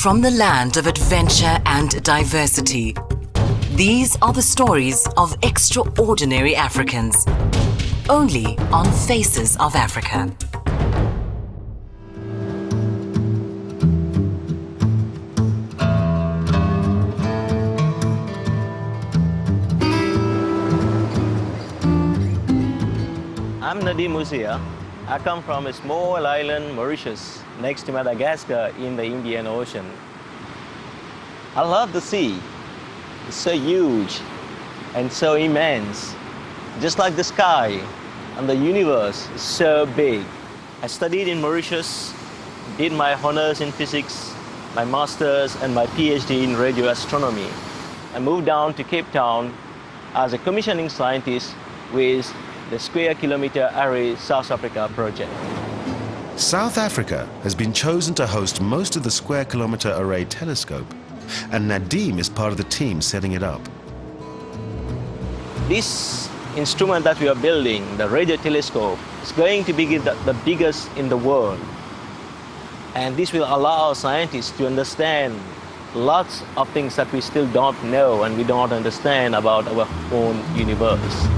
From the land of adventure and diversity, these are the stories of extraordinary Africans. Only on Faces of Africa. I'm Nadeem Oozeer. I come from a small island, Mauritius, next to Madagascar in the Indian Ocean. I love the sea. It's so huge and so immense, just like the sky and the universe is so big. I studied in Mauritius, did my honors in physics, my master's and my PhD in radio astronomy. I moved down to Cape Town as a commissioning scientist with the Square Kilometre Array South Africa project. South Africa has been chosen to host most of the Square Kilometre Array telescope, and Nadeem is part of the team setting it up. This instrument that we are building, the radio telescope, is going to be the, the biggest in the world. And this will allow scientists to understand lots of things that we still don't know and we don't understand about our own universe.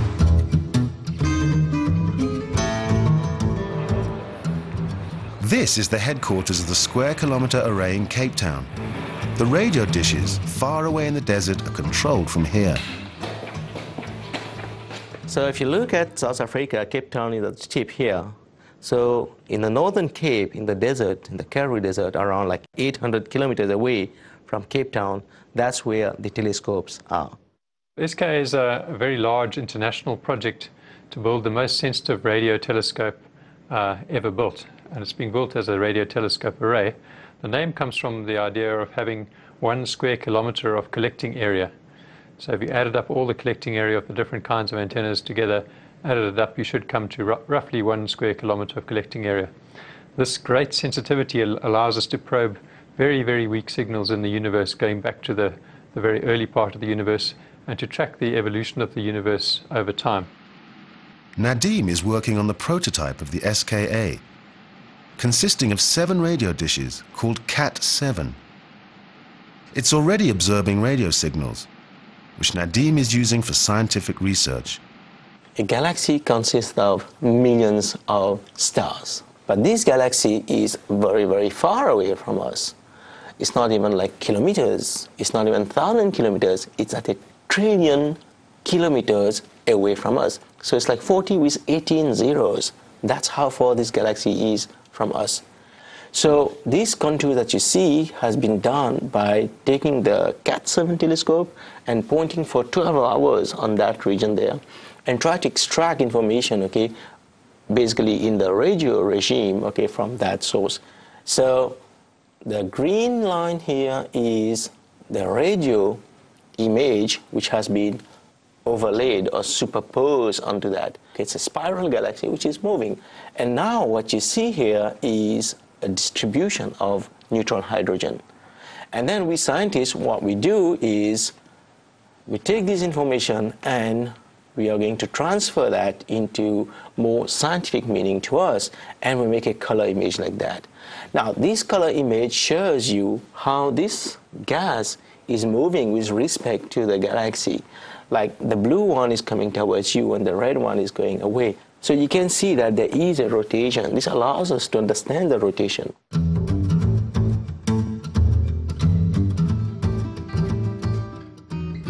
This is the headquarters of the Square Kilometre Array in Cape Town. The radio dishes, far away in the desert, are controlled from here. So if you look at South Africa, Cape Town is the tip here. So in the northern Cape, in the desert, in the Karoo Desert, around like 800 kilometers away from Cape Town, that's where the telescopes are. SK is a very large international project to build the most sensitive radio telescope uh, ever built and it's being built as a radio telescope array. The name comes from the idea of having one square kilometer of collecting area. So if you added up all the collecting area of the different kinds of antennas together, added it up, you should come to roughly one square kilometer of collecting area. This great sensitivity allows us to probe very, very weak signals in the universe going back to the, the very early part of the universe and to track the evolution of the universe over time. Nadeem is working on the prototype of the SKA, consisting of seven radio dishes called KAT-7. It's already observing radio signals, which Nadeem is using for scientific research. A galaxy consists of millions of stars, but this galaxy is very, very far away from us. It's not even like kilometers, it's not even thousand kilometers, it's at a trillion kilometers away from us. So it's like 40 with 18 zeros. That's how far this galaxy is from us. So this contour that you see has been done by taking the KAT-7 telescope and pointing for 12 hours on that region there and try to extract information, okay, basically in the radio regime, okay, from that source. So the green line here is the radio image which has been overlaid or superposed onto that. It's a spiral galaxy which is moving. And now what you see here is a distribution of neutral hydrogen. And then we scientists, what we do is we take this information and we are going to transfer that into more scientific meaning to us and we make a color image like that. Now this color image shows you how this gas is moving with respect to the galaxy like the blue one is coming towards you and the red one is going away. So you can see that there is a rotation. This allows us to understand the rotation.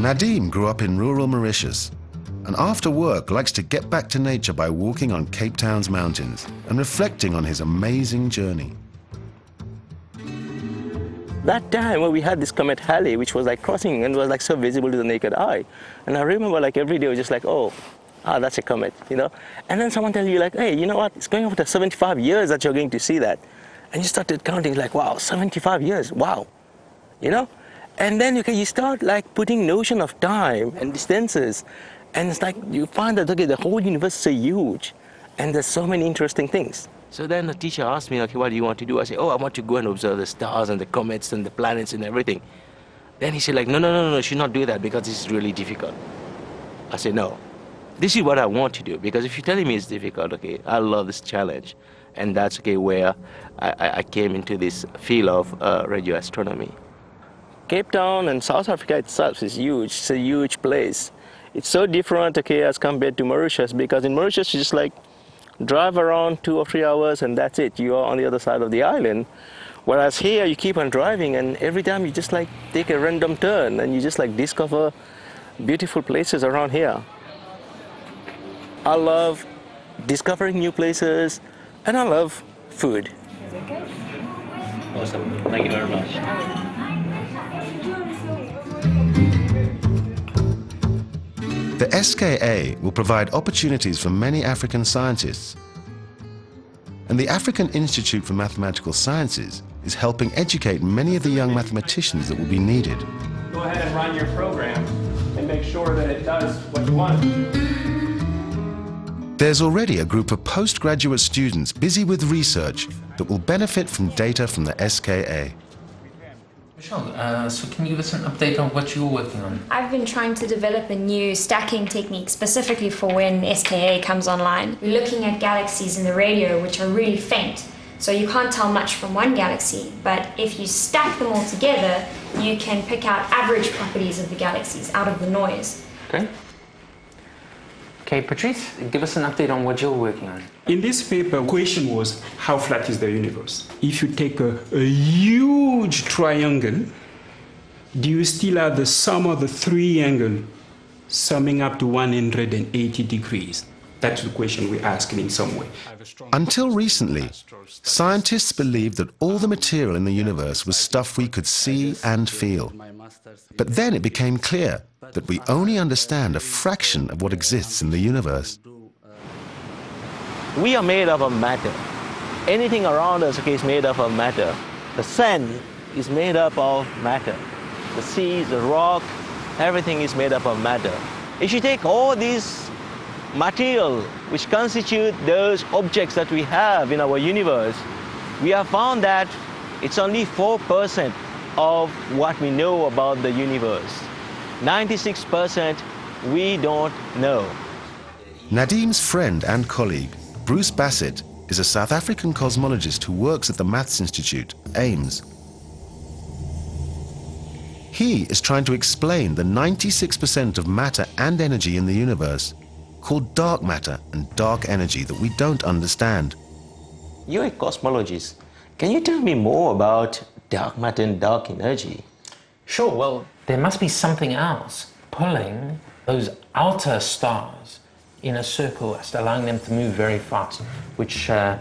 Nadeem grew up in rural Mauritius and after work likes to get back to nature by walking on Cape Town's mountains and reflecting on his amazing journey that time when we had this comet Halley, which was like crossing and was like so visible to the naked eye. And I remember like every day was just like, oh, ah, that's a comet, you know? And then someone tells you like, hey, you know what? It's going over to 75 years that you're going to see that. And you started counting like, wow, 75 years, wow, you know? And then okay, you start like putting notion of time and distances. And it's like you find that, okay, the whole universe is so huge. And there's so many interesting things. So then the teacher asked me, okay, what do you want to do? I said, oh, I want to go and observe the stars and the comets and the planets and everything. Then he said, like, no, no, no, no, you should not do that because this is really difficult. I said, no, this is what I want to do because if you're telling me it's difficult, okay, I love this challenge. And that's okay, where I, I came into this field of uh, radio astronomy. Cape Town and South Africa itself is huge. It's a huge place. It's so different, okay, as compared to Mauritius, because in Mauritius, it's just like drive around two or three hours and that's it. You are on the other side of the island. Whereas here, you keep on driving and every time you just like take a random turn and you just like discover beautiful places around here. I love discovering new places and I love food. Awesome. Thank you very much. The SKA will provide opportunities for many African scientists. And the African Institute for Mathematical Sciences is helping educate many of the young mathematicians that will be needed. Go ahead and run your program and make sure that it does what you want. There's already a group of postgraduate students busy with research that will benefit from data from the SKA. Michelle, uh, so can you give us an update on what you're working on? I've been trying to develop a new stacking technique specifically for when SKA comes online. We're looking at galaxies in the radio which are really faint, so you can't tell much from one galaxy, but if you stack them all together, you can pick out average properties of the galaxies out of the noise. Okay. Okay, Patrice, give us an update on what you're working on. In this paper, the question was how flat is the universe? If you take a, a huge triangle, do you still have the sum of the three angles summing up to 180 degrees? That's the question we're asking in some way. Until recently, scientists believed that all the material in the universe was stuff we could see and feel. But then it became clear that we only understand a fraction of what exists in the universe. We are made up of matter. Anything around us is made up of matter. The sand is made up of matter. The sea, the rock, everything is made up of matter. If you take all these material which constitute those objects that we have in our universe, we have found that it's only 4% of what we know about the universe. 96% we don't know. Nadeem's friend and colleague, Bruce Bassett, is a South African cosmologist who works at the Maths Institute, AIMS. He is trying to explain the 96% of matter and energy in the universe, called dark matter and dark energy, that we don't understand. You're a cosmologist. Can you tell me more about dark matter and dark energy? Sure, well, there must be something else pulling those outer stars in a circle, allowing them to move very fast, which, uh,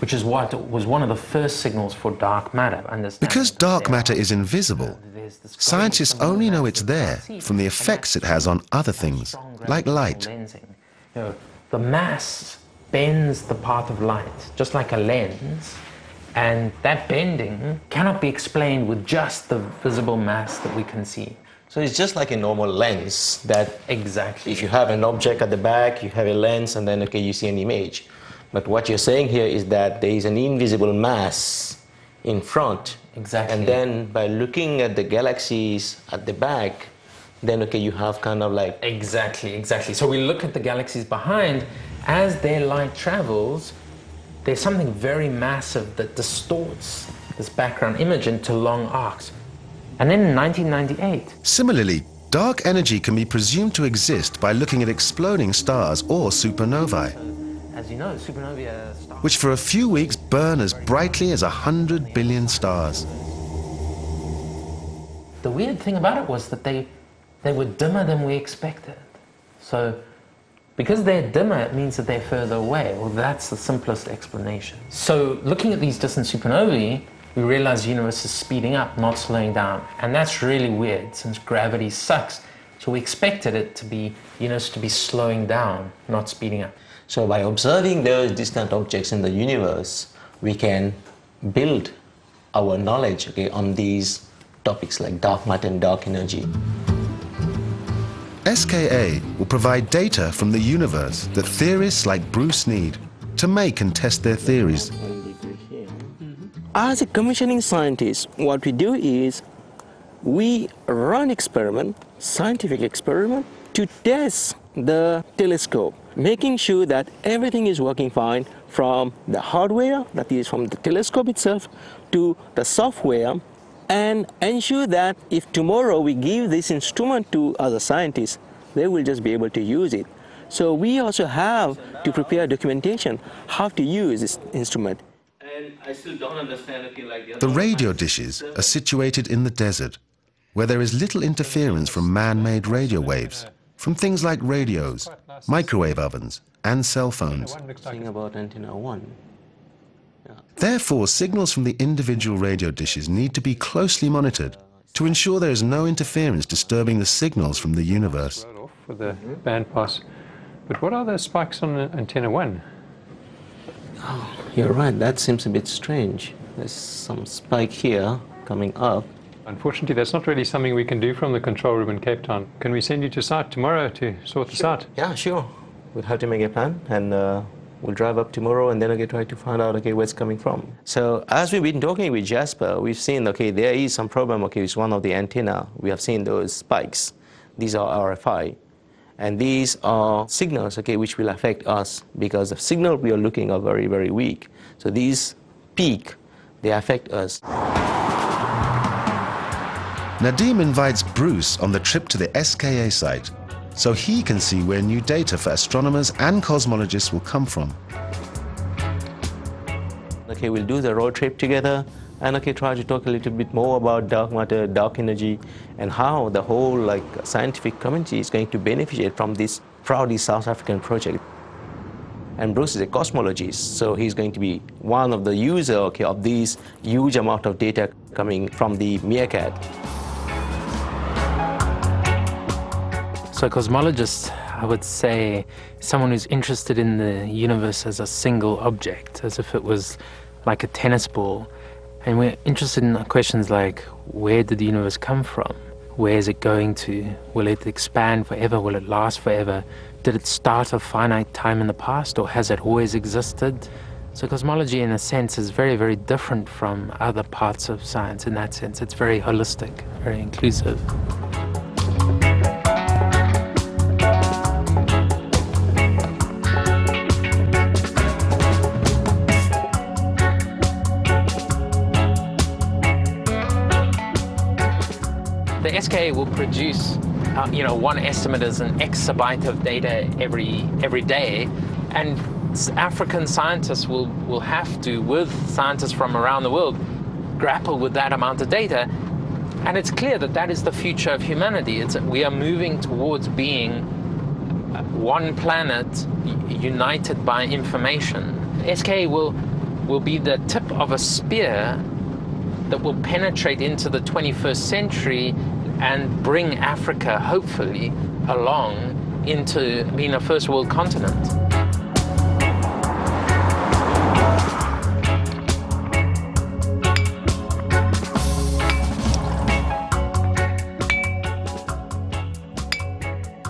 which is what was one of the first signals for dark matter. Because dark matter is invisible, scientists only know it's there from the effects it has on other things, like light. You know, the mass bends the path of light, just like a lens, and that bending cannot be explained with just the visible mass that we can see. So it's just like a normal lens that exactly. If you have an object at the back, you have a lens, and then okay, you see an image. But what you're saying here is that there is an invisible mass in front. Exactly. And then by looking at the galaxies at the back, then okay, you have kind of like exactly, exactly. So we look at the galaxies behind as their light travels there's something very massive that distorts this background image into long arcs. And then in 1998. Similarly, dark energy can be presumed to exist by looking at exploding stars or supernovae. As you know, supernovae stars. Which for a few weeks burn as brightly as a hundred billion stars. The weird thing about it was that they, they were dimmer than we expected. So because they're dimmer, it means that they're further away. Well, that's the simplest explanation. So looking at these distant supernovae, we realize the universe is speeding up, not slowing down. And that's really weird since gravity sucks. So we expected it to be, universe to be slowing down, not speeding up. So by observing those distant objects in the universe, we can build our knowledge okay, on these topics like dark matter and dark energy. SKA will provide data from the universe that theorists like Bruce need to make and test their theories. As a commissioning scientist, what we do is we run experiment, scientific experiment, to test the telescope. making sure that everything is working fine from the hardware, that is from the telescope itself, to the software, and ensure that if tomorrow we give this instrument to other scientists, they will just be able to use it. So we also have to prepare documentation how to use this instrument. And I still don't understand like the, the radio dishes are situated in the desert, where there is little interference from man-made radio waves, from things like radios, microwave ovens, and cell phones. about antenna one. Therefore, signals from the individual radio dishes need to be closely monitored to ensure there is no interference disturbing the signals from the universe. For the bandpass. But what are those spikes on antenna 1? Oh, you're right, that seems a bit strange. There's some spike here coming up. Unfortunately, that's not really something we can do from the control room in Cape Town. Can we send you to site tomorrow to sort this out? Yeah, sure. We'll have to make a plan and uh, we'll drive up tomorrow and then again try to find out okay where it's coming from. So as we've been talking with Jasper, we've seen okay there is some problem okay with one of the antenna. We have seen those spikes. These are RFI. And these are signals, okay, which will affect us because the signal we are looking are very, very weak. So these peak, they affect us. Nadeem invites Bruce on the trip to the SKA site so he can see where new data for astronomers and cosmologists will come from. Okay, we'll do the road trip together and okay, try to talk a little bit more about dark matter, dark energy, and how the whole like scientific community is going to benefit from this proudly South African project. And Bruce is a cosmologist, so he's going to be one of the users okay, of these huge amount of data coming from the MeerKAT. So a cosmologist, I would say, someone who's interested in the universe as a single object, as if it was like a tennis ball and we're interested in questions like where did the universe come from? Where is it going to? Will it expand forever? Will it last forever? Did it start a finite time in the past or has it always existed? So cosmology in a sense is very, very different from other parts of science in that sense. It's very holistic, very inclusive. SKA will produce, uh, you know, one estimate is an exabyte of data every every day, and African scientists will will have to, with scientists from around the world, grapple with that amount of data. And it's clear that that is the future of humanity. It's, we are moving towards being uh, one planet united by information. SKA will will be the tip of a spear that will penetrate into the 21st century and bring Africa, hopefully, along into being a first world continent.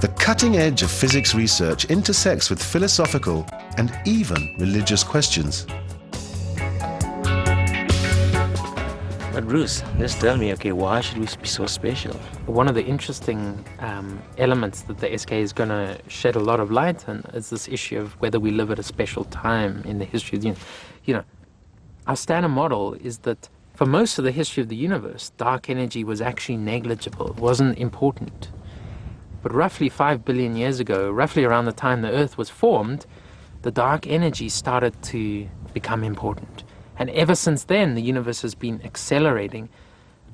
The cutting edge of physics research intersects with philosophical and even religious questions. But Bruce, just tell me, okay, why should we be so special? One of the interesting um, elements that the SK is going to shed a lot of light on is this issue of whether we live at a special time in the history of the universe. You know, our standard model is that for most of the history of the universe, dark energy was actually negligible. It wasn't important. But roughly 5 billion years ago, roughly around the time the Earth was formed, the dark energy started to become important. And ever since then, the universe has been accelerating.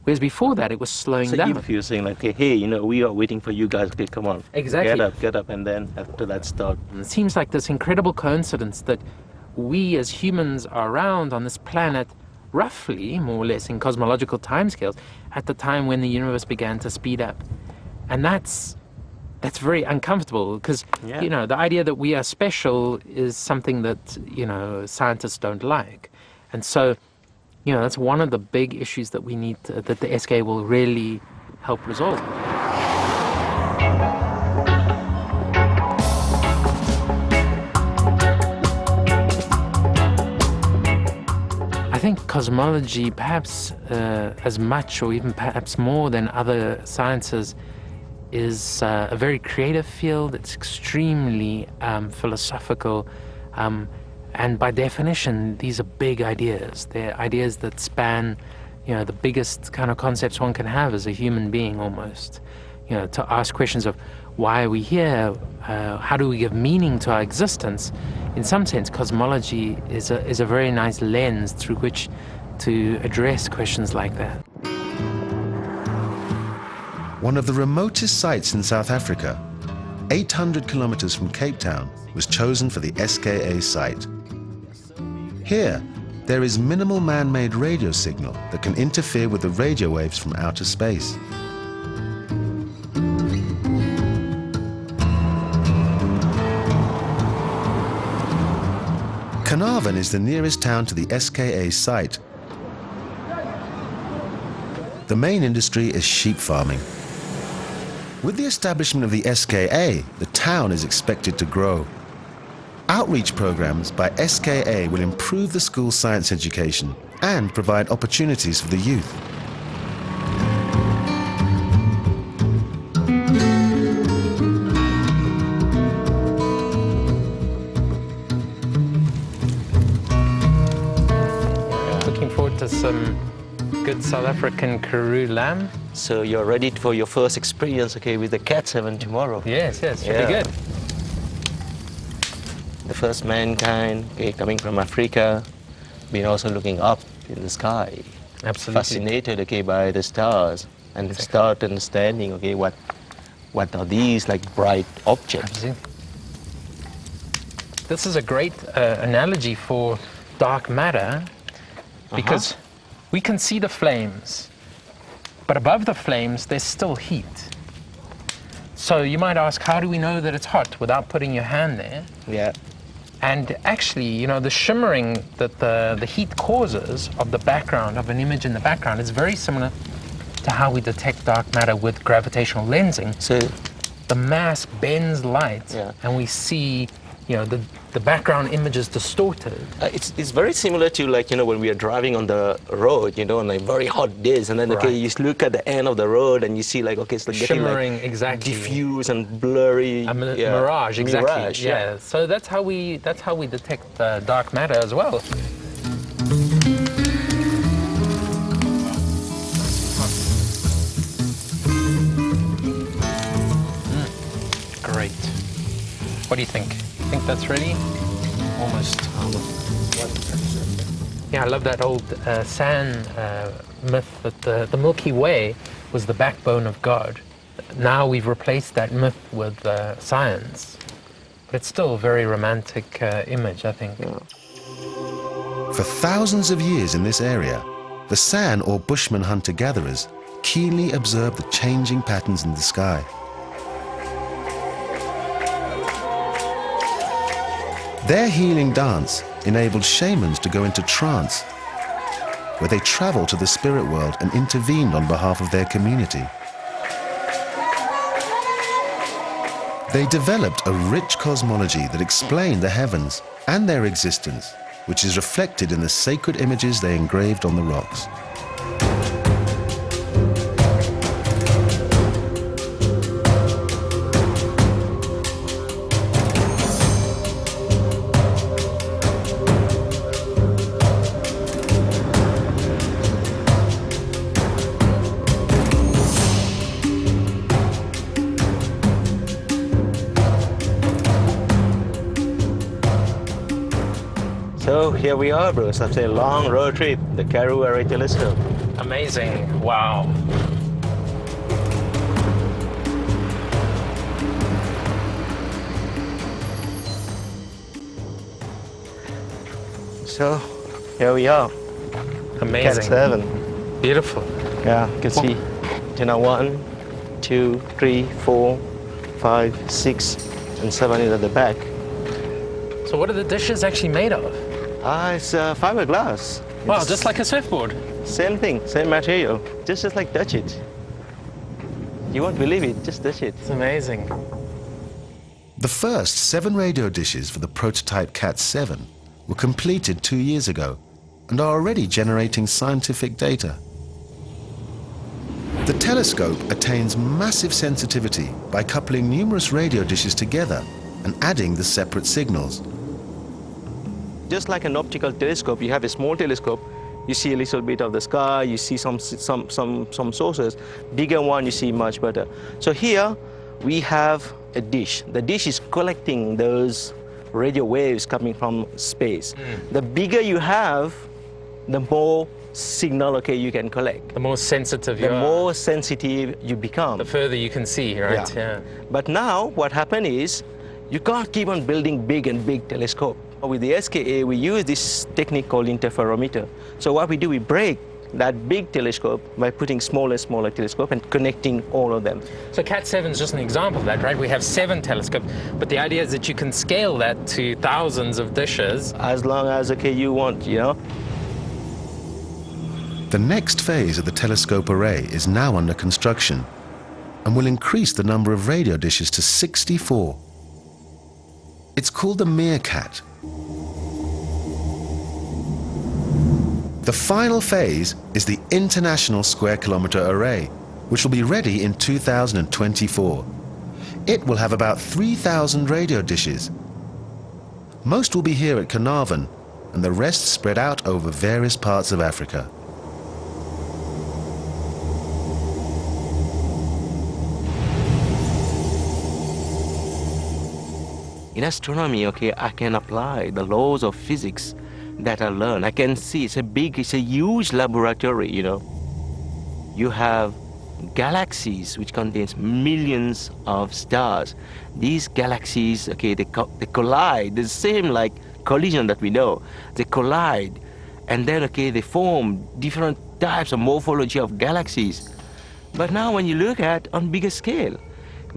Whereas before that, it was slowing so down. So you're saying like, hey, hey, you know, we are waiting for you guys. Okay, come on. Exactly. Get up, get up, and then after that, start. And it seems like this incredible coincidence that we as humans are around on this planet roughly, more or less, in cosmological timescales, at the time when the universe began to speed up. And that's that's very uncomfortable because yeah. you know the idea that we are special is something that you know scientists don't like. And so, you know, that's one of the big issues that we need to, that the SKA will really help resolve. I think cosmology, perhaps uh, as much or even perhaps more than other sciences, is uh, a very creative field. It's extremely um, philosophical. Um, and by definition, these are big ideas. They're ideas that span, you know, the biggest kind of concepts one can have as a human being almost. You know, to ask questions of why are we here? Uh, how do we give meaning to our existence? In some sense, cosmology is a, is a very nice lens through which to address questions like that. One of the remotest sites in South Africa, 800 kilometers from Cape Town, was chosen for the SKA site. Here, there is minimal man-made radio signal that can interfere with the radio waves from outer space. Carnarvon is the nearest town to the SKA site. The main industry is sheep farming. With the establishment of the SKA, the town is expected to grow. Outreach programs by SKA will improve the school science education and provide opportunities for the youth. Looking forward to some good South African Karoo lamb. So you're ready for your first experience, okay, with the KAT 7 tomorrow. Yes, yes, should Yeah. be good. First mankind, okay, coming from Africa, been also looking up in the sky, Absolutely. fascinated, okay, by the stars, and start understanding, okay, what what are these like bright objects? Absolutely. This is a great uh, analogy for dark matter because we can see the flames, but above the flames, there's still heat. So you might ask, how do we know that it's hot without putting your hand there? Yeah. And actually, you know, the shimmering that the, the heat causes of the background, of an image in the background, is very similar to how we detect dark matter with gravitational lensing. So The mass bends light, Yeah. and we see, you know, the, the background image is distorted. uh, it's, it's very similar to like you know when we are driving on the road, you know, on like very hot days, and then okay, you look at the end of the road and you see like okay, it's like getting Shimmering, like exactly. diffuse and blurry. A yeah. mirage, exactly. Mirage, yeah. So that's how we that's how we detect uh, dark matter as well. Mm, Great. What do you think? I think that's ready? Almost. Yeah, I love that old uh, San uh, myth that the, the Milky Way was the backbone of God. Now we've replaced that myth with uh, science. But it's still a very romantic uh, image, I think. For thousands of years in this area, the San or Bushman hunter-gatherers keenly observed the changing patterns in the sky. Their healing dance enabled shamans to go into trance, where they traveled to the spirit world and intervened on behalf of their community. They developed a rich cosmology that explained the heavens and their existence, which is reflected in the sacred images they engraved on the rocks. Here we are, bros, after a long road trip, the Karoo Array Telescope. Amazing. Wow. So here we are, KAT Amazing. 7. Beautiful. Yeah, you can see, you know, one, two, three, four, five, six, and seven is at the back. So what are the dishes actually made of? Ah, it's uh, fiberglass. Wow, It's just like a surfboard. Same thing, same material. Just, just like touch it. You won't believe it, just touch it. It's amazing. The first seven radio dishes for the prototype KAT 7 were completed two years ago and are already generating scientific data. The telescope attains massive sensitivity by coupling numerous radio dishes together and adding the separate signals. Just like an optical telescope, you have a small telescope, you see a little bit of the sky, you see some, some, some, some sources. Bigger one, you see much better. So here we have a dish. The dish is collecting those radio waves coming from space. Mm. The bigger you have, the more signal okay you can collect. The more sensitive the you are. more sensitive you become. The further you can see, right? Yeah. yeah. But now what happened is you can't keep on building big and big telescope. With the SKA, we use this technique called interferometer. So what we do, we break that big telescope by putting smaller, smaller telescope and connecting all of them. So KAT7 is just an example of that, right? We have seven telescopes, but the idea is that you can scale that to thousands of dishes. As long as, okay, you want, you know. The next phase of the telescope array is now under construction and will increase the number of radio dishes to 64. It's called the MeerKAT The final phase is the International Square Kilometre Array, which will be ready in 2024. It will have about 3,000 radio dishes. Most will be here at Carnarvon, and the rest spread out over various parts of Africa. In astronomy, okay, I can apply the laws of physics that I learned. I can see it's a big, it's a huge laboratory, you know. You have galaxies which contains millions of stars. These galaxies, okay, they, co- they collide. The same like collision that we know. They collide, and then okay, they form different types of morphology of galaxies. But now, when you look at on bigger scale,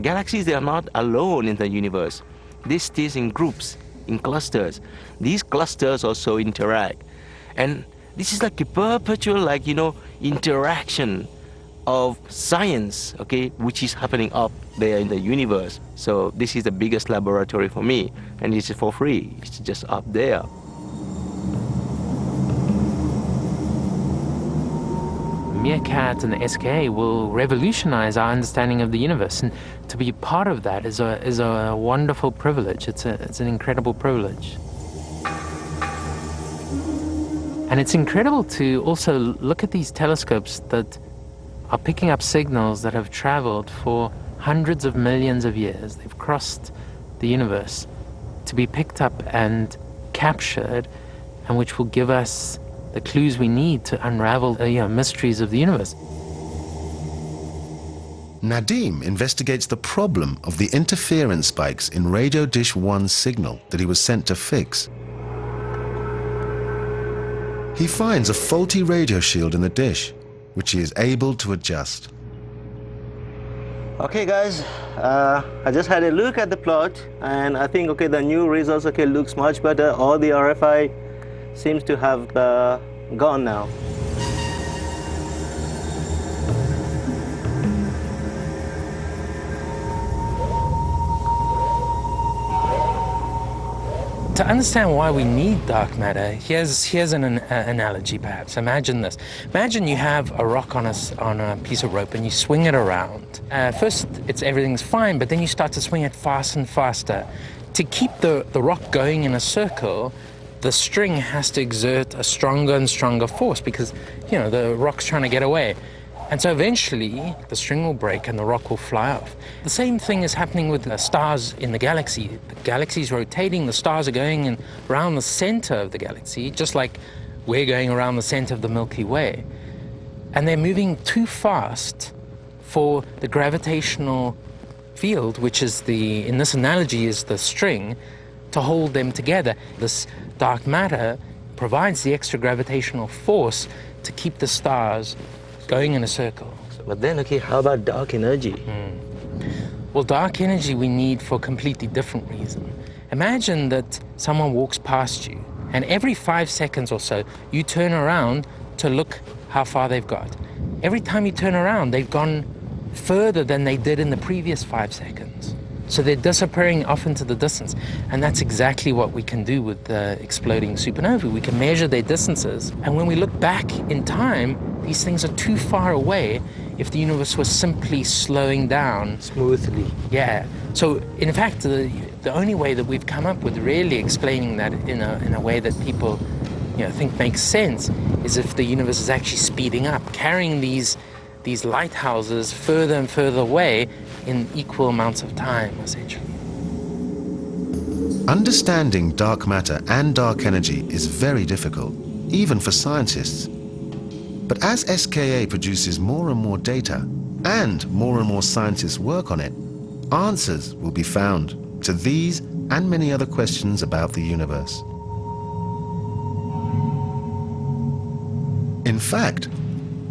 galaxies they are not alone in the universe. They stay in groups in clusters. These clusters also interact. And this is like a perpetual, like, you know, interaction of science, okay, which is happening up there in the universe. So this is the biggest laboratory for me, and it's for free. It's just up there. MeerKAT and the SKA will revolutionize our understanding of the universe. And to be part of that is a, is a wonderful privilege. It's, a, it's an incredible privilege. And it's incredible to also look at these telescopes that are picking up signals that have traveled for hundreds of millions of years. They've crossed the universe to be picked up and captured, and which will give us the clues we need to unravel the you know, mysteries of the universe. Nadeem investigates the problem of the interference spikes in Radio Dish 1's signal that he was sent to fix. He finds a faulty radio shield in the dish, which he is able to adjust. Okay guys, uh, I just had a look at the plot and I think okay the new results okay looks much better. All the RFI seems to have uh, gone now. to understand why we need dark matter, here's, here's an, an uh, analogy perhaps. Imagine this. Imagine you have a rock on a, on a piece of rope and you swing it around. Uh, first, it's, everything's fine, but then you start to swing it faster and faster. To keep the, the rock going in a circle, the string has to exert a stronger and stronger force because, you know, the rock's trying to get away. And so eventually the string will break and the rock will fly off. The same thing is happening with the stars in the galaxy. The galaxy is rotating, the stars are going in, around the center of the galaxy, just like we're going around the center of the Milky Way. And they're moving too fast for the gravitational field, which is the, in this analogy, is the string, to hold them together. This dark matter provides the extra gravitational force to keep the stars going in a circle. But then, okay, how about dark energy? Mm. Well, dark energy we need for a completely different reason. Imagine that someone walks past you, and every five seconds or so, you turn around to look how far they've got. Every time you turn around, they've gone further than they did in the previous five seconds. So they're disappearing off into the distance. And that's exactly what we can do with the exploding supernovae. We can measure their distances. And when we look back in time, these things are too far away if the universe was simply slowing down smoothly. Yeah. So in fact, the the only way that we've come up with really explaining that in a in a way that people you know think makes sense is if the universe is actually speeding up, carrying these these lighthouses further and further away in equal amounts of time, essentially. Understanding dark matter and dark energy is very difficult, even for scientists. But as SKA produces more and more data, and more and more scientists work on it, answers will be found to these and many other questions about the universe. In fact,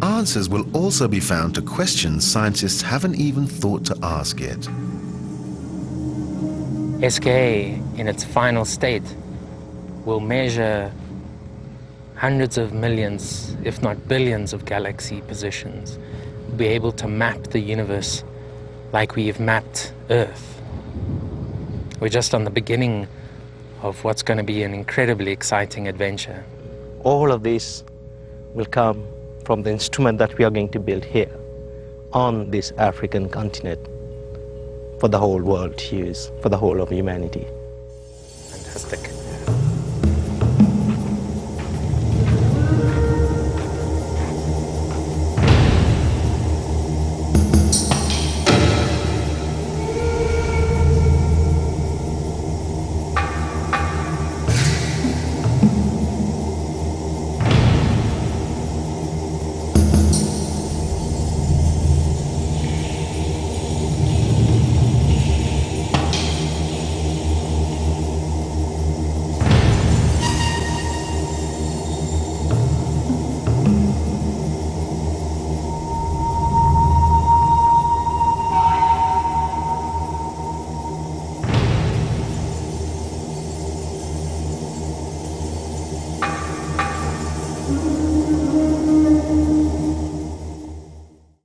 answers will also be found to questions scientists haven't even thought to ask yet. SKA, in its final state, will measure hundreds of millions, if not billions, of galaxy positions, be able to map the universe like we've mapped Earth. We're just on the beginning of what's going to be an incredibly exciting adventure. All of this will come from the instrument that we are going to build here on this African continent for the whole world to use, for the whole of humanity. Fantastic.